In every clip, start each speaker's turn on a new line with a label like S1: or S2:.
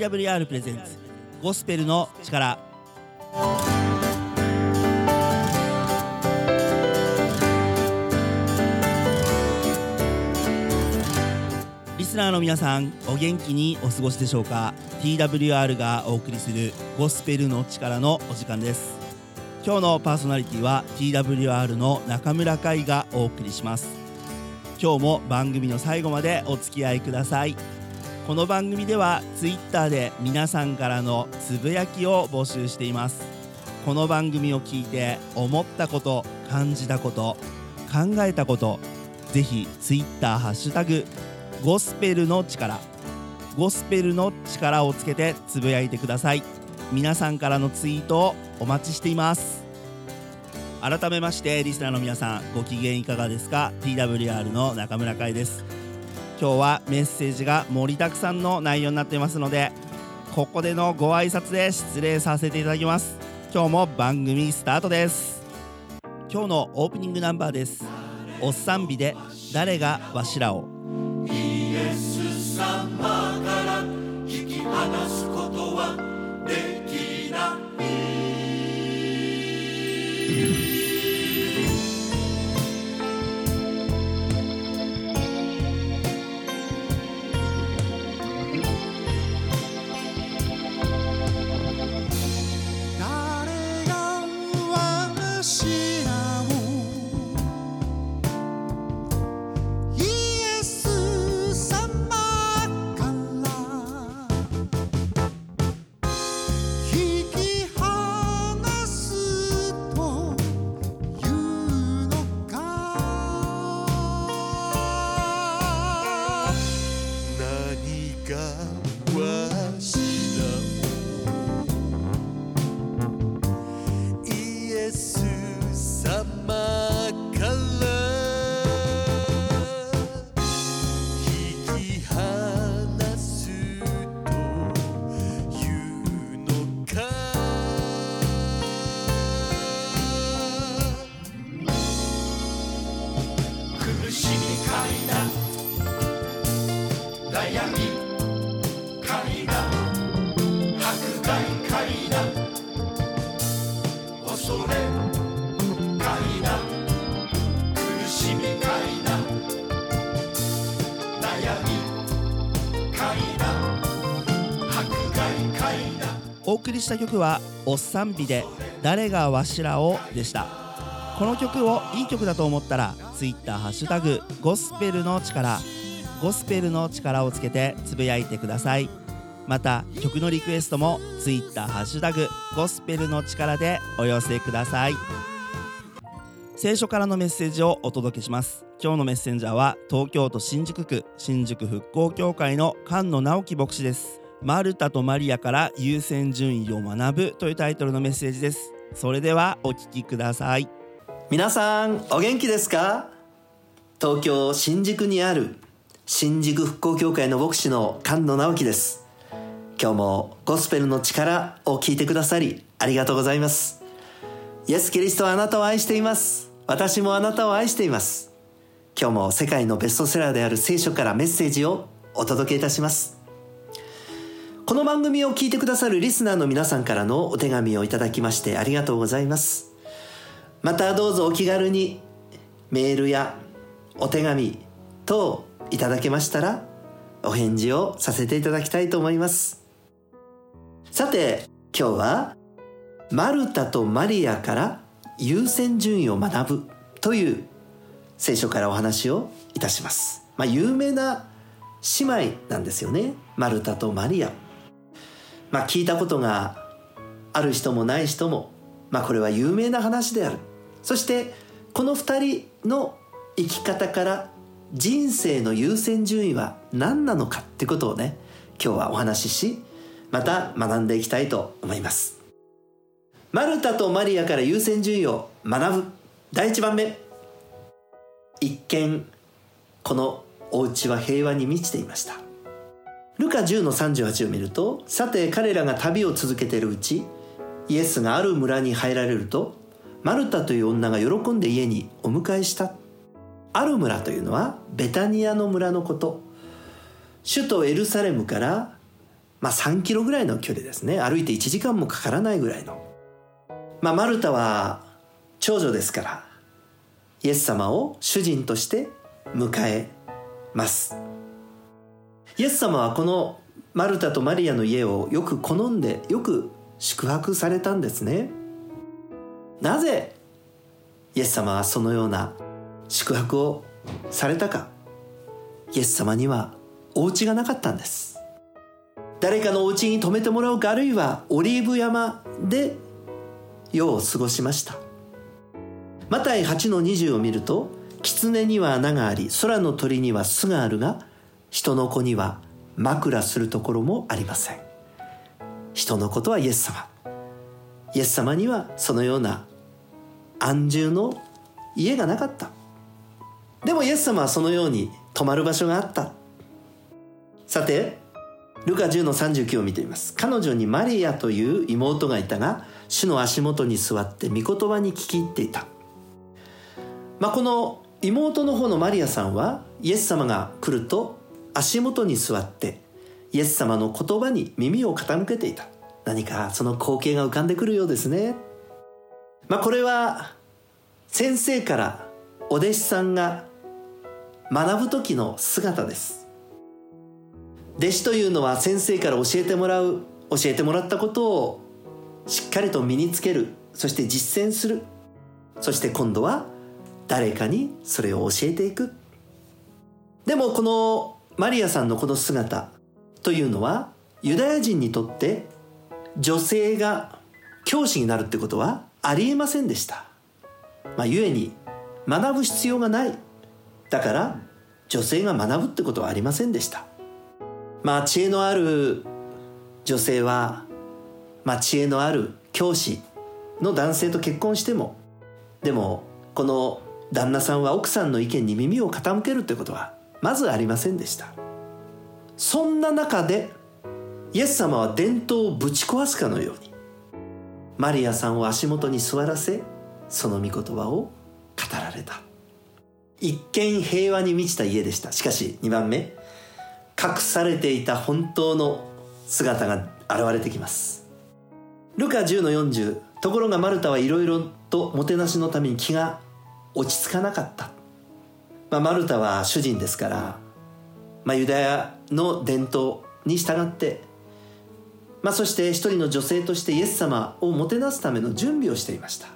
S1: TWR プレゼンツ。ゴスペルの力。リスナーの皆さんお元気にお過ごしでしょうか？TWR がお送りするゴスペルの力のお時間です。今日のパーソナリティは TWR の中村海がお送りします。今日も番組の最後までお付き合いください。この番組では Twitter で皆さんからのつぶやきを募集しています。この番組を聞いて思ったこと感じたこと考えたことぜひ Twitter ハッシュタグゴスペルの力ゴスペルの力をつけてつぶやいてください。皆さんからのツイートをお待ちしています。改めましてリスナーの皆さんご機嫌いかがですか？TWR の中村海です。今日はメッセージが盛りだくさんの内容になっていますのでここでのご挨拶で失礼させていただきます。今日も番組スタートです。今日のオープニングナンバーです。おっさんびで誰がわしらを。お送りした曲は「おっさんびで誰がわしらを」でした。この曲をいい曲だと思ったら Twitter ハッシュタグゴスペルの力ゴスペルの力をつけてつぶやいてください。また曲のリクエストも Twitter ハッシュタグゴスペルの力でお寄せください。聖書からのメッセージをお届けします。今日のメッセンジャーは東京都新宿区新宿復興協会の菅野直樹牧師です。マルタとマリアから優先順位を学ぶというタイトルのメッセージです。それではお聞きください。
S2: 皆さんお元気ですか？東京新宿にある新宿復興協会の牧師の菅野直樹です。今日もゴスペルの力を聞いてくださりありがとうございます。イエス・キリストはあなたを愛しています。私もあなたを愛しています。今日も世界のベストセラーである聖書からメッセージをお届けいたします。この番組を聞いてくださるリスナーの皆さんからのお手紙をいただきましてありがとうございます。またどうぞお気軽にメールやお手紙等いただけましたらお返事をさせていただきたいと思います。さて今日はマルタとマリアから優先順位を学ぶという聖書からお話をいたします。まあ有名な姉妹なんですよね。マルタとマリア。まあ聞いたことがある人もない人もまあこれは有名な話である。そしてこの二人の生き方から人生の優先順位は何なのかってことをね今日はお話ししまた学んでいきたいと思います。マルタとマリアから優先順位を学ぶ。第一番目。一見このお家は平和に満ちていました。ルカ10の38を見るとさて彼らが旅を続けているうちイエスがある村に入られるとマルタという女が喜んで家にお迎えした。ある村というのはベタニアの村のこと。首都エルサレムからまあ3キロぐらいの距離ですね。歩いて1時間もかからないぐらいの。まあマルタは長女ですからイエス様を主人として迎えます。イエス様はこのマルタとマリアの家をよく好んでよく宿泊されたんですね。なぜイエス様はそのような宿泊をされたか。イエス様にはお家がなかったんです。誰かのお家に泊めてもらうかあるいはオリーブ山で夜を過ごしました。マタイ8の20を見ると狐には穴があり空の鳥には巣があるが人の子には枕するところもありません。人のことはイエス様。イエス様にはそのような安住の家がなかった。でもイエス様はそのように泊まる場所があった。さてルカ10の39を見てみます。彼女にマリアという妹がいたが主の足元に座って御言葉に聞き入っていた。まあこの妹の方のマリアさんはイエス様が来ると足元に座ってイエス様の言葉に耳を傾けていた。何かその光景が浮かんでくるようですね。まあこれは先生からお弟子さんが学ぶ時の姿です。弟子というのは先生から教えてもらう教えてもらったことをしっかりと身につける。そして実践する。そして今度は誰かにそれを教えていく。でもこのマリアさんのこの姿というのはユダヤ人にとって女性が教師になるってことはありえませんでした。まあ、故に学ぶ必要がない。だから女性が学ぶってことはありませんでした。まあ知恵のある女性は、まあ、知恵のある教師の男性と結婚してもでもこの旦那さんは奥さんの意見に耳を傾けるってことはまずありませんでした。そんな中でイエス様は伝統をぶち壊すかのようにマリアさんを足元に座らせその御言葉を語られた。一見平和に満ちた家でした。しかし2番目隠されていた本当の姿が現れてきます。ルカ10の40ところがマルタはいろいろともてなしのために気が落ち着かなかった、まあ、マルタは主人ですから、まあ、ユダヤの伝統に従ってまあ、そして一人の女性としてイエス様をもてなすための準備をしていました。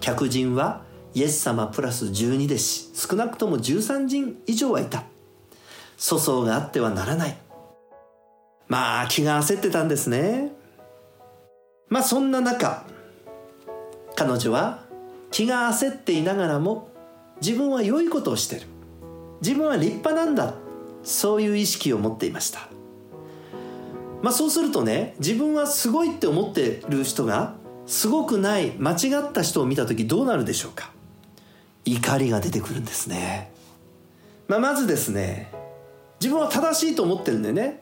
S2: 客人はイエス様プラス12弟子少なくとも13人以上はいた。粗相があってはならない。まあ気が焦ってたんですね。まあそんな中彼女は気が焦っていながらも自分は良いことをしてる。自分は立派なんだ。そういう意識を持っていました。まあそうするとね自分はすごいって思ってる人がすごくない間違った人を見た時どうなるでしょうか。怒りが出てくるんですね、まあ、まずですね自分は正しいと思ってるんでね。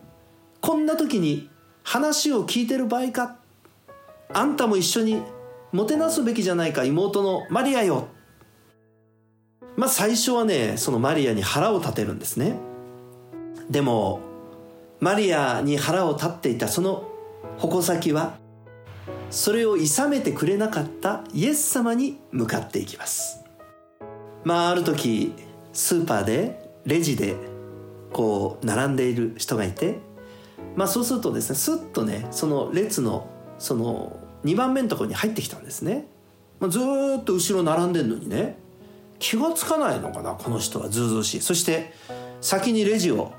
S2: こんな時に話を聞いてる場合か。あんたも一緒にもてなすべきじゃないか妹のマリアよ。まあ最初はねそのマリアに腹を立てるんですね。でもマリアに腹を立っていたその矛先はそれを諌めてくれなかったイエス様に向かっていきます。まあある時スーパーでレジでこう並んでいる人がいてまあそうするとですねスッとねその列のその2番目のところに入ってきたんですね、まあ、ずっと後ろ並んでるのにね。気が付かないのかなこの人はずうずうしい。そして先にレジを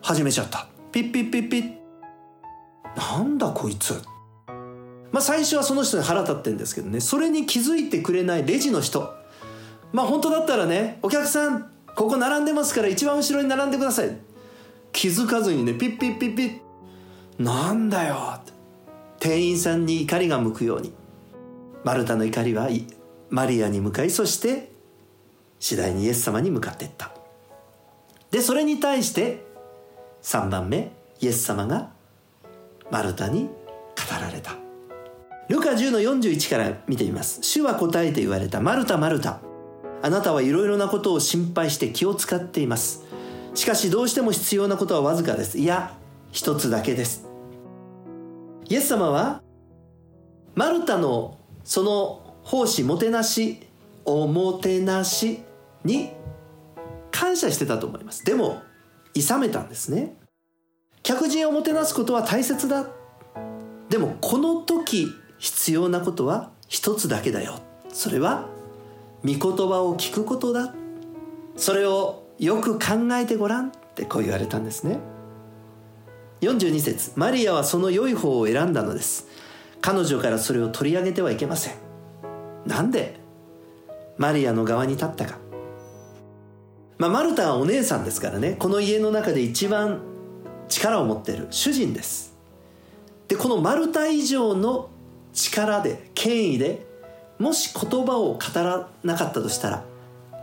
S2: 始めちゃった。ピッピッピッピッ。なんだこいつ。まあ最初はその人に腹立ってるんですけどね。それに気づいてくれないレジの人。まあ本当だったらねお客さんここ並んでますから一番後ろに並んでください。気づかずにねピッピッピッピッ。なんだよ。店員さんに怒りが向くように。マルタの怒りはマリアに向かいそして次第にイエス様に向かっていった。でそれに対して3番目イエス様がマルタに語られた。ルカ10の41から見てみます。主は答えて言われた。マルタマルタ。あなたはいろいろなことを心配して気を使っています。しかしどうしても必要なことはわずかです。いや一つだけです。イエス様はマルタのその奉仕もてなしおもてなしに感謝してたと思います。でも諌めたんですね。客人をもてなすことは大切だ。でもこの時必要なことは一つだけだよ。それは御言葉を聞くことだ。それをよく考えてごらん。ってこう言われたんですね。42節マリアはその良い方を選んだのです。彼女からそれを取り上げてはいけません。なんでマリアの側に立ったか。まあ、マルタはお姉さんですからねこの家の中で一番力を持っている主人です。でこのマルタ以上の力で権威でもし言葉を語らなかったとしたら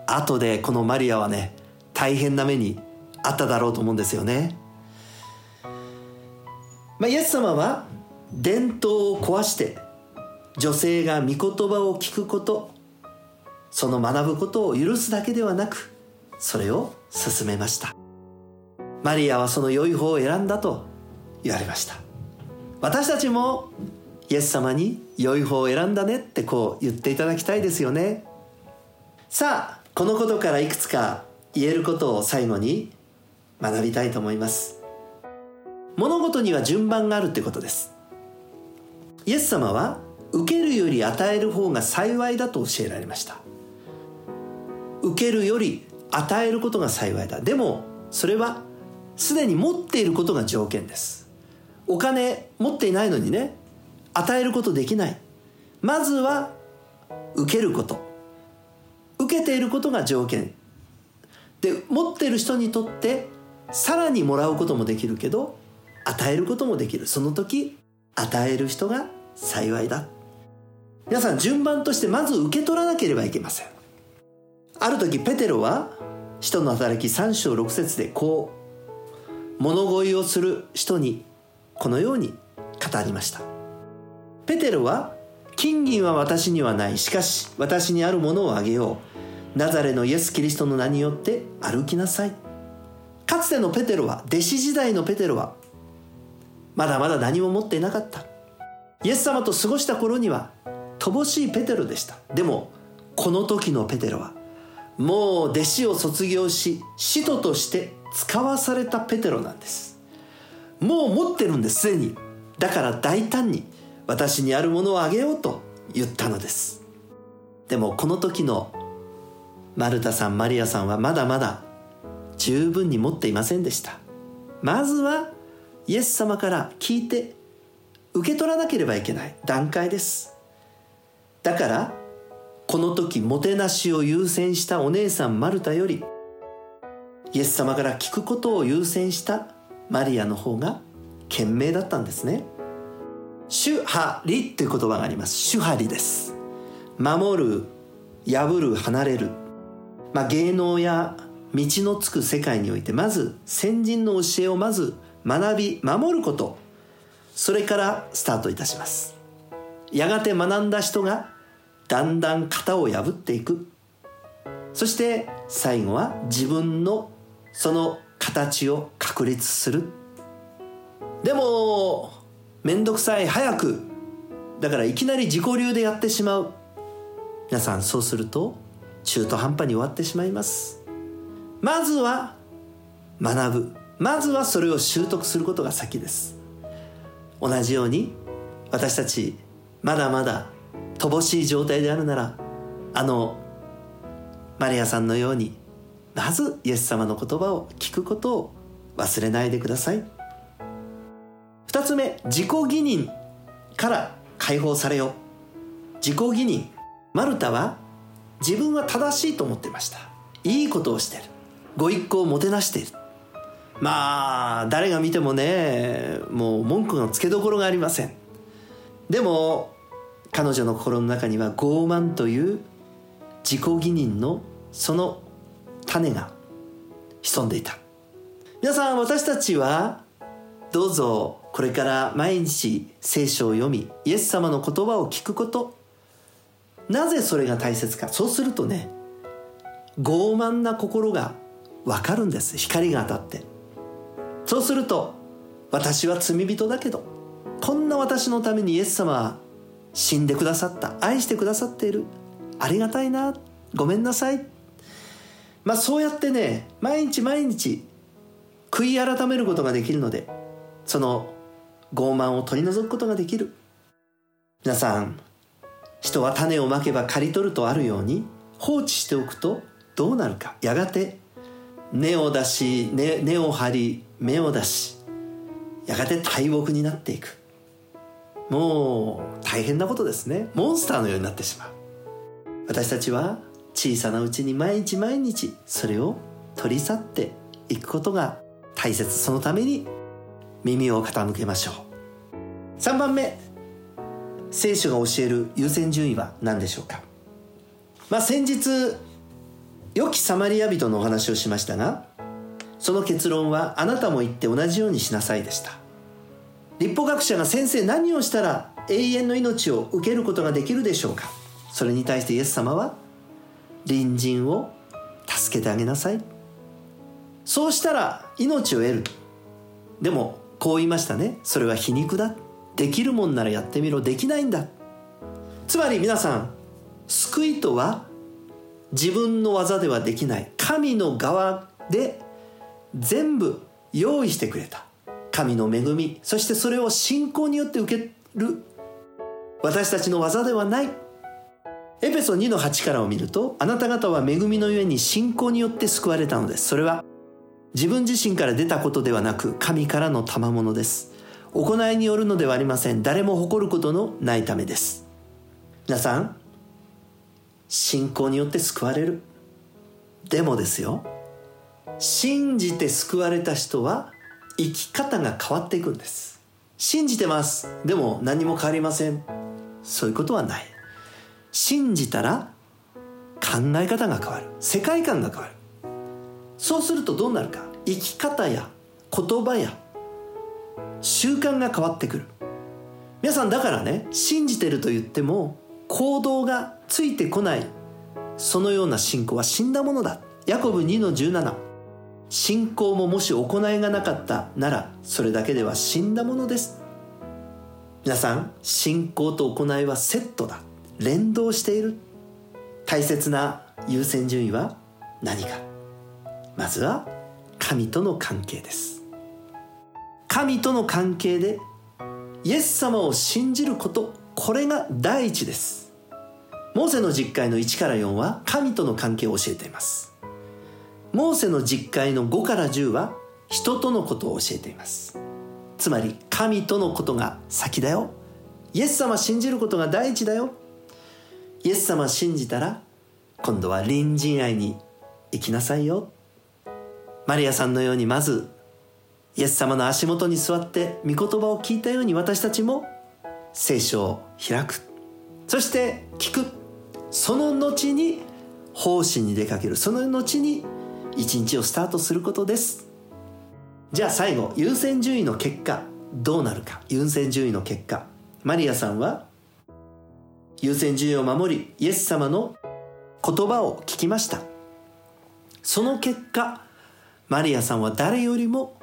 S2: 後でこのマリアはね大変な目にあっただろうと思うんですよね、まあ、イエス様は伝統を壊して女性が御言葉を聞くことその学ぶことを許すだけではなくそれを進めました。マリアはその良い方を選んだと言われました。私たちもイエス様に良い方を選んだねってこう言っていただきたいですよね。さあこのことからいくつか言えることを最後に学びたいと思います。物事には順番があるってことです。イエス様は受けるより与える方が幸いだと教えられました。受けるより与えることが幸いだ。でもそれはすでに持っていることが条件です。お金持っていないのにね与えることできない。まずは受けること。受けていることが条件。で持っている人にとってさらにもらうこともできるけど与えることもできる。その時与える人が幸いだ。皆さん順番としてまず受け取らなければいけません。ある時ペテロは使徒の働き3章6節でこう物乞いをする人にこのように語りました。ペテロは金銀は私にはないしかし私にあるものをあげよう。ナザレのイエス・キリストの名によって歩きなさい。かつてのペテロは弟子時代のペテロはまだまだ何も持っていなかった。イエス様と過ごした頃には乏しいペテロでした。でもこの時のペテロはもう弟子を卒業し使徒として使わされたペテロなんです。もう持ってるんです。すでに。だから大胆に私にあるものをあげようと言ったのです。でもこの時のマルタさんマリアさんはまだまだ十分に持っていませんでした。まずはイエス様から聞いて受け取らなければいけない段階です。だからこの時もてなしを優先したお姉さんマルタよりイエス様から聞くことを優先したマリアの方が賢明だったんですね。主張りという言葉があります。主張りです。守る破る離れる、まあ、芸能や道のつく世界においてまず先人の教えをまず学び守ること。それからスタートいたします。やがて学んだ人がだんだん型を破っていく。そして最後は自分のその形を確立する。でも面倒くさい早く。だからいきなり自己流でやってしまう。皆さんそうすると中途半端に終わってしまいます。まずは学ぶ。まずはそれを習得することが先です。同じように私たちまだまだ乏しい状態であるならあのマリアさんのようにまずイエス様の言葉を聞くことを忘れないでください。二つ目自己義認から解放されよ自己義認マルタは自分は正しいと思ってました。いいことをしてる。ご一行をもてなしている。まあ誰が見てもねもう文句のつけどころがありません。でも彼女の心の中には傲慢という自己義認のその種が潜んでいた。皆さん私たちはどうぞこれから毎日聖書を読みイエス様の言葉を聞くことなぜそれが大切か。そうするとね傲慢な心がわかるんです。光が当たって。そうすると私は罪人だけどこんな私のためにイエス様は死んでくださった愛してくださっている。ありがたいな。ごめんなさい。まあそうやってね毎日毎日悔い改めることができるのでその傲慢を取り除くことができる。皆さん人は種をまけば刈り取るとあるように放置しておくとどうなるか。やがて根を出し根根を張り芽を出しやがて大木になっていく。もう大変なことですね。モンスターのようになってしまう。私たちは小さなうちに毎日毎日それを取り去っていくことが大切。そのために耳を傾けましょう。3番目。聖書が教える優先順位は何でしょうか？まあ先日良きサマリア人のお話をしましたがその結論はあなたも言って同じようにしなさいでした。立法学者が先生何をしたら永遠の命を受けることができるでしょうか？それに対してイエス様は隣人を助けてあげなさい。そうしたら命を得る。でもこう言いましたね。それは皮肉だ。できるもんならやってみろ。できないんだ。つまり皆さん救いとは自分の技ではできない。神の側で全部用意してくれた。神の恵みそしてそれを信仰によって受ける私たちの技ではない。エペソ2の8からを見るとあなた方は恵みのゆえに信仰によって救われたのです。それは自分自身から出たことではなく神からの賜物です。行いによるのではありません。誰も誇ることのないためです。皆さん信仰によって救われる。でもですよ信じて救われた人は生き方が変わっていくんです。信じてます。でも何も変わりません。そういうことはない。信じたら考え方が変わる。世界観が変わる。そうするとどうなるか。生き方や言葉や習慣が変わってくる。皆さんだからね信じてると言っても行動がついてこない。そのような信仰は死んだものだ。ヤコブ2の17信仰ももし行いがなかったならそれだけでは死んだものです。皆さん信仰と行いはセットだ。連動している。大切な優先順位は何か。まずは神との関係です。神との関係でイエス様を信じることこれが第一です。モーセの実会の1から4は神との関係を教えています。モーセの実会の5から10は人とのことを教えています。つまり神とのことが先だよ。イエス様信じることが第一だよ。イエス様信じたら今度は隣人愛に生きなさいよ。マリアさんのようにまずイエス様の足元に座って御言葉を聞いたように私たちも聖書を開く。そして聞く。その後に奉仕に出かける。その後に一日をスタートすることです。じゃあ最後優先順位の結果どうなるか？優先順位の結果。マリアさんは優先順位を守りイエス様の言葉を聞きました。その結果マリアさんは誰よりも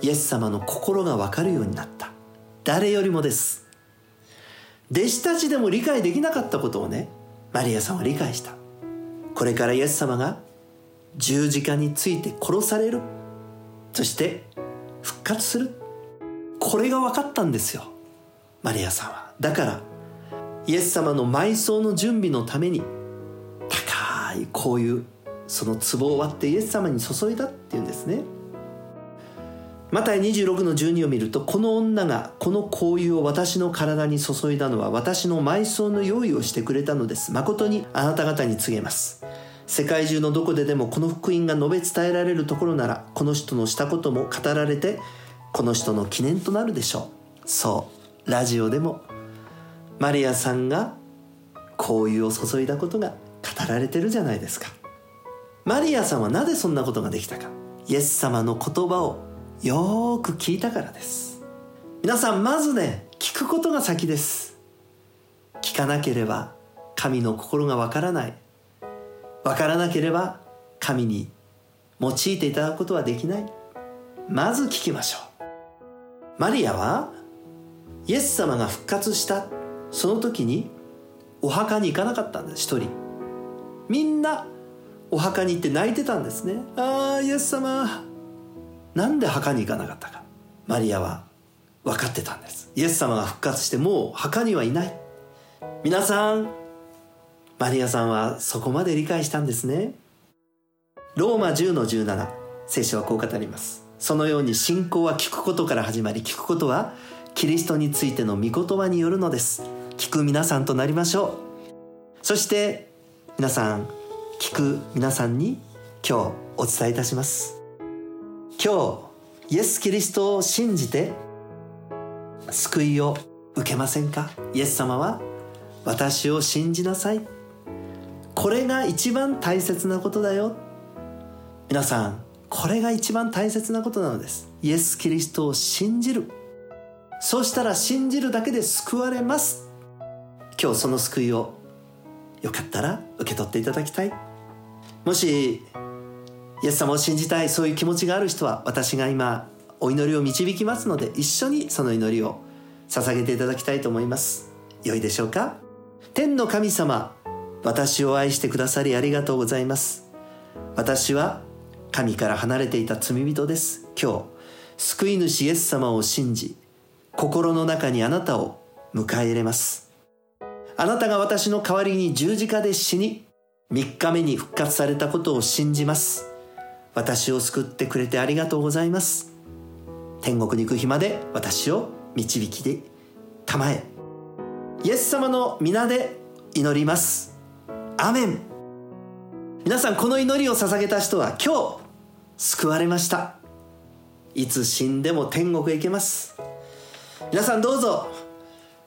S2: イエス様の心が分かるようになった。誰よりもです。弟子たちでも理解できなかったことをねマリアさんは理解した。これからイエス様が十字架について殺される。そして復活する。これが分かったんですよ。マリアさんは。だからイエス様の埋葬の準備のために高いこういうその壺を割ってイエス様に注いだっていうんですね。マタイ26の12を見るとこの女がこの香油を私の体に注いだのは私の埋葬の用意をしてくれたのです。誠にあなた方に告げます。世界中のどこででもこの福音が述べ伝えられるところならこの人のしたことも語られてこの人の記念となるでしょう。そうラジオでも。マリアさんが香油を注いだことが語られてるじゃないですか。マリアさんはなぜそんなことができたか。イエス様の言葉をよーく聞いたからです。皆さんまずね聞くことが先です。聞かなければ神の心がわからない。わからなければ神に用いていただくことはできない。まず聞きましょう。マリアはイエス様が復活したその時にお墓に行かなかったんです。一人。みんなお墓に行って泣いてたんですね。ああイエス様。なんで墓に行かなかったか。マリアは分かってたんです。イエス様が復活してもう墓にはいない。皆さんマリアさんはそこまで理解したんですね。ローマ10の17聖書はこう語ります。そのように信仰は聞くことから始まり聞くことはキリストについての御言葉によるのです。聞く皆さんとなりましょう。そして皆さん聞く皆さんに今日お伝えいたします。今日イエス・キリストを信じて救いを受けませんか？イエス様は私を信じなさい。これが一番大切なことだよ。皆さんこれが一番大切なことなのです。イエス・キリストを信じる。そうしたら信じるだけで救われます。今日その救いをよかったら受け取っていただきたい。もしイエス様を信じたいそういう気持ちがある人は私が今お祈りを導きますので一緒にその祈りを捧げていただきたいと思います。良いでしょうか？天の神様私を愛してくださりありがとうございます。私は神から離れていた罪人です。今日救い主イエス様を信じ心の中にあなたを迎え入れます。あなたが私の代わりに十字架で死に3日目に復活されたことを信じます。私を救ってくれてありがとうございます。天国に行く日まで私を導きでたまえ。イエス様の皆で祈ります。アメン。皆さんこの祈りを捧げた人は今日救われました。いつ死んでも天国へ行けます。皆さんどうぞ。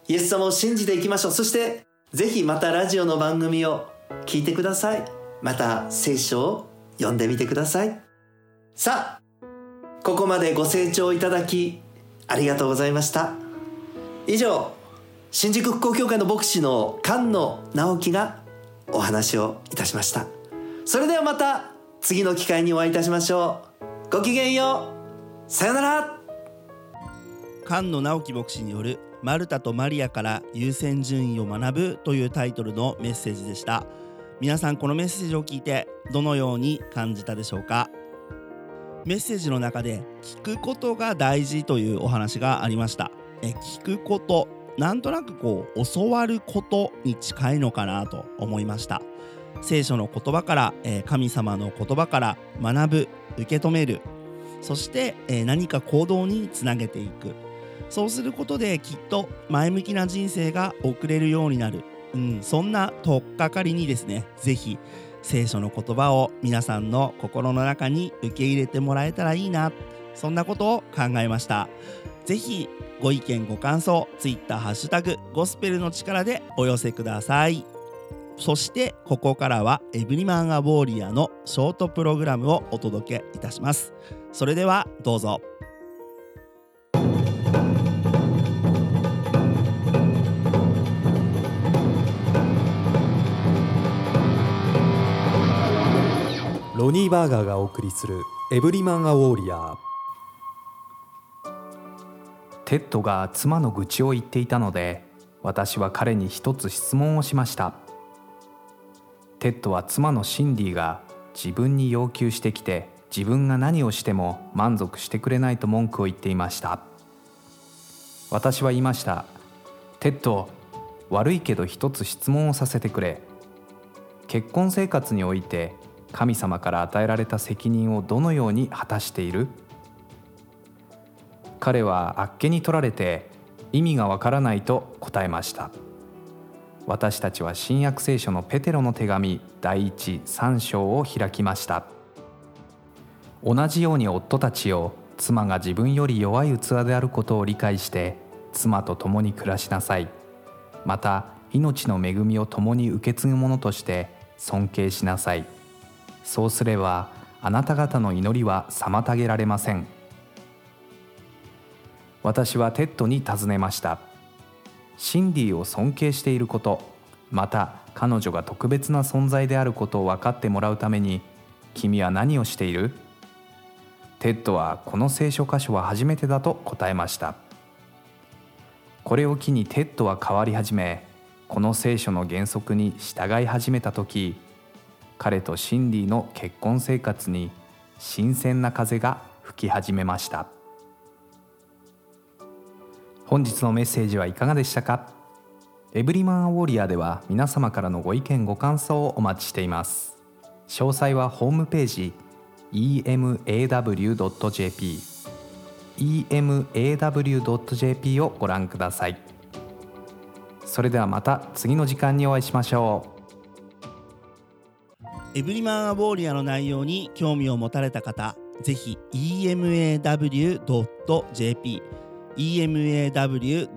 S2: イエス様を信じていきましょう。そしてぜひまたラジオの番組を聞いてください。また聖書を読んでみてください。さあここまでご清聴いただきありがとうございました。以上新宿復興協会の牧師の菅野直樹がお話をいたしました。それではまた次の機会にお会いいたしましょう。ごきげんよう。さよなら。
S1: 菅野直樹牧師によるマルタとマリアから優先順位を学ぶというタイトルのメッセージでした。皆さんこのメッセージを聞いてどのように感じたでしょうか。メッセージの中で聞くことが大事というお話がありました。え聞くことなんとなくこう教わることに近いのかなと思いました。聖書の言葉から、えー神様の言葉から学ぶ受け止める。そして、えー何か行動につなげていく。そうすることできっと前向きな人生が送れるようになる、うん、そんな取っかかりにですねぜひ聖書の言葉を皆さんの心の中に受け入れてもらえたらいいな。そんなことを考えました。ぜひご意見ご感想ツイッターハッシュタグゴスペルの力でお寄せください。そしてここからはエブリマンアウォーリアのショートプログラムをお届けいたします。それではどうぞ。
S3: ロニー・バーガーがお送りする「エブリマン・ア・ウォーリア。ー
S4: テッドが妻の愚痴を言っていたので私は彼に一つ質問をしました。テッドは妻のシンディが自分に要求してきて自分が何をしても満足してくれないと文句を言っていました。私は言いました。テッド悪いけど一つ質問をさせてくれ。結婚生活において神様から与えられた責任をどのように果たしている？彼はあっけに取られて意味がわからないと答えました。私たちは新約聖書のペテロの手紙第一3章を開きました。同じように夫たちを妻が自分より弱い器であることを理解して妻と共に暮らしなさい。また命の恵みを共に受け継ぐ者として尊敬しなさい。そうすればあなた方の祈りは妨げられません。私はテッドに尋ねました。シンディを尊敬していることまた彼女が特別な存在であることを分かってもらうために君は何をしている？テッドはこの聖書箇所は初めてだと答えました。これを機にテッドは変わり始めこの聖書の原則に従い始めた時彼とシンディの結婚生活に新鮮な風が吹き始めました。本日のメッセージはいかがでしたか？エブリマンウォリアでは皆様からのご意見ご感想をお待ちしています。詳細はホームページ emaw.jp emaw.jp をご覧ください。それではまた次の時間にお会いしましょう。
S1: エブリマンアボーリアの内容に興味を持たれた方ぜひ emaw.jp emaw.jp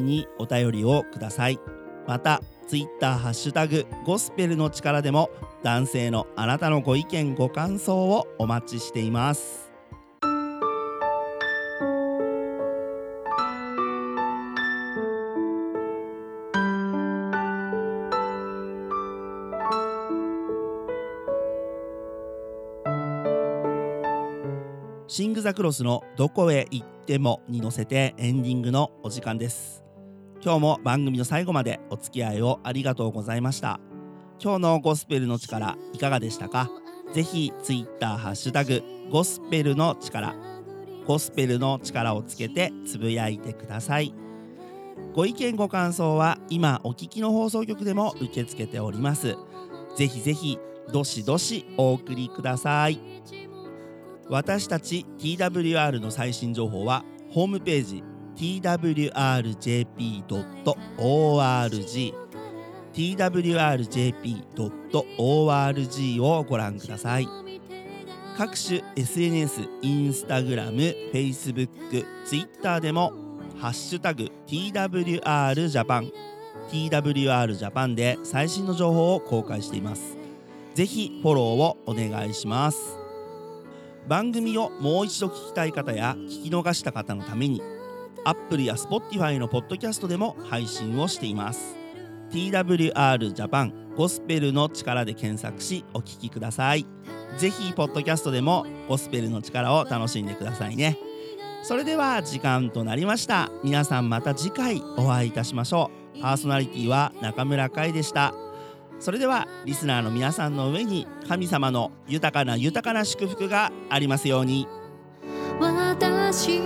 S1: にお便りをください。またツイッターハッシュタグゴスペルの力でも男性のあなたのご意見ご感想をお待ちしています。シング・ザ・クロスの「どこへ行っても」に乗せてエンディングのお時間です。今日も番組の最後までお付き合いをありがとうございました。今日のゴスペルの力いかがでしたか？ぜひツイッターハッシュタグゴスペルの力。ゴスペルの力をつけてつぶやいてください。ご意見ご感想は今お聞きの放送局でも受け付けております。ぜひぜひどしどしお送りください。私たち TWR の最新情報はホームページ twrjp.org twrjp.org をご覧ください。各種 SNS、インスタグラム、Facebook、Twitter でもハッシュタグ TWRJAPAN TWRJAPAN で最新の情報を公開しています。ぜひフォローをお願いします。番組をもう一度聞きたい方や聞き逃した方のために Apple や Spotify のポッドキャストでも配信をしています。TWR Japan ゴスペルの力で検索しお聞きください。ぜひポッドキャストでもゴスペルの力を楽しんでくださいね。それでは時間となりました。皆さんまた次回お会いいたしましょう。パーソナリティは中村海でした。それではリスナーの皆さんの上に神様の豊かな豊かな祝福がありますように。
S5: 私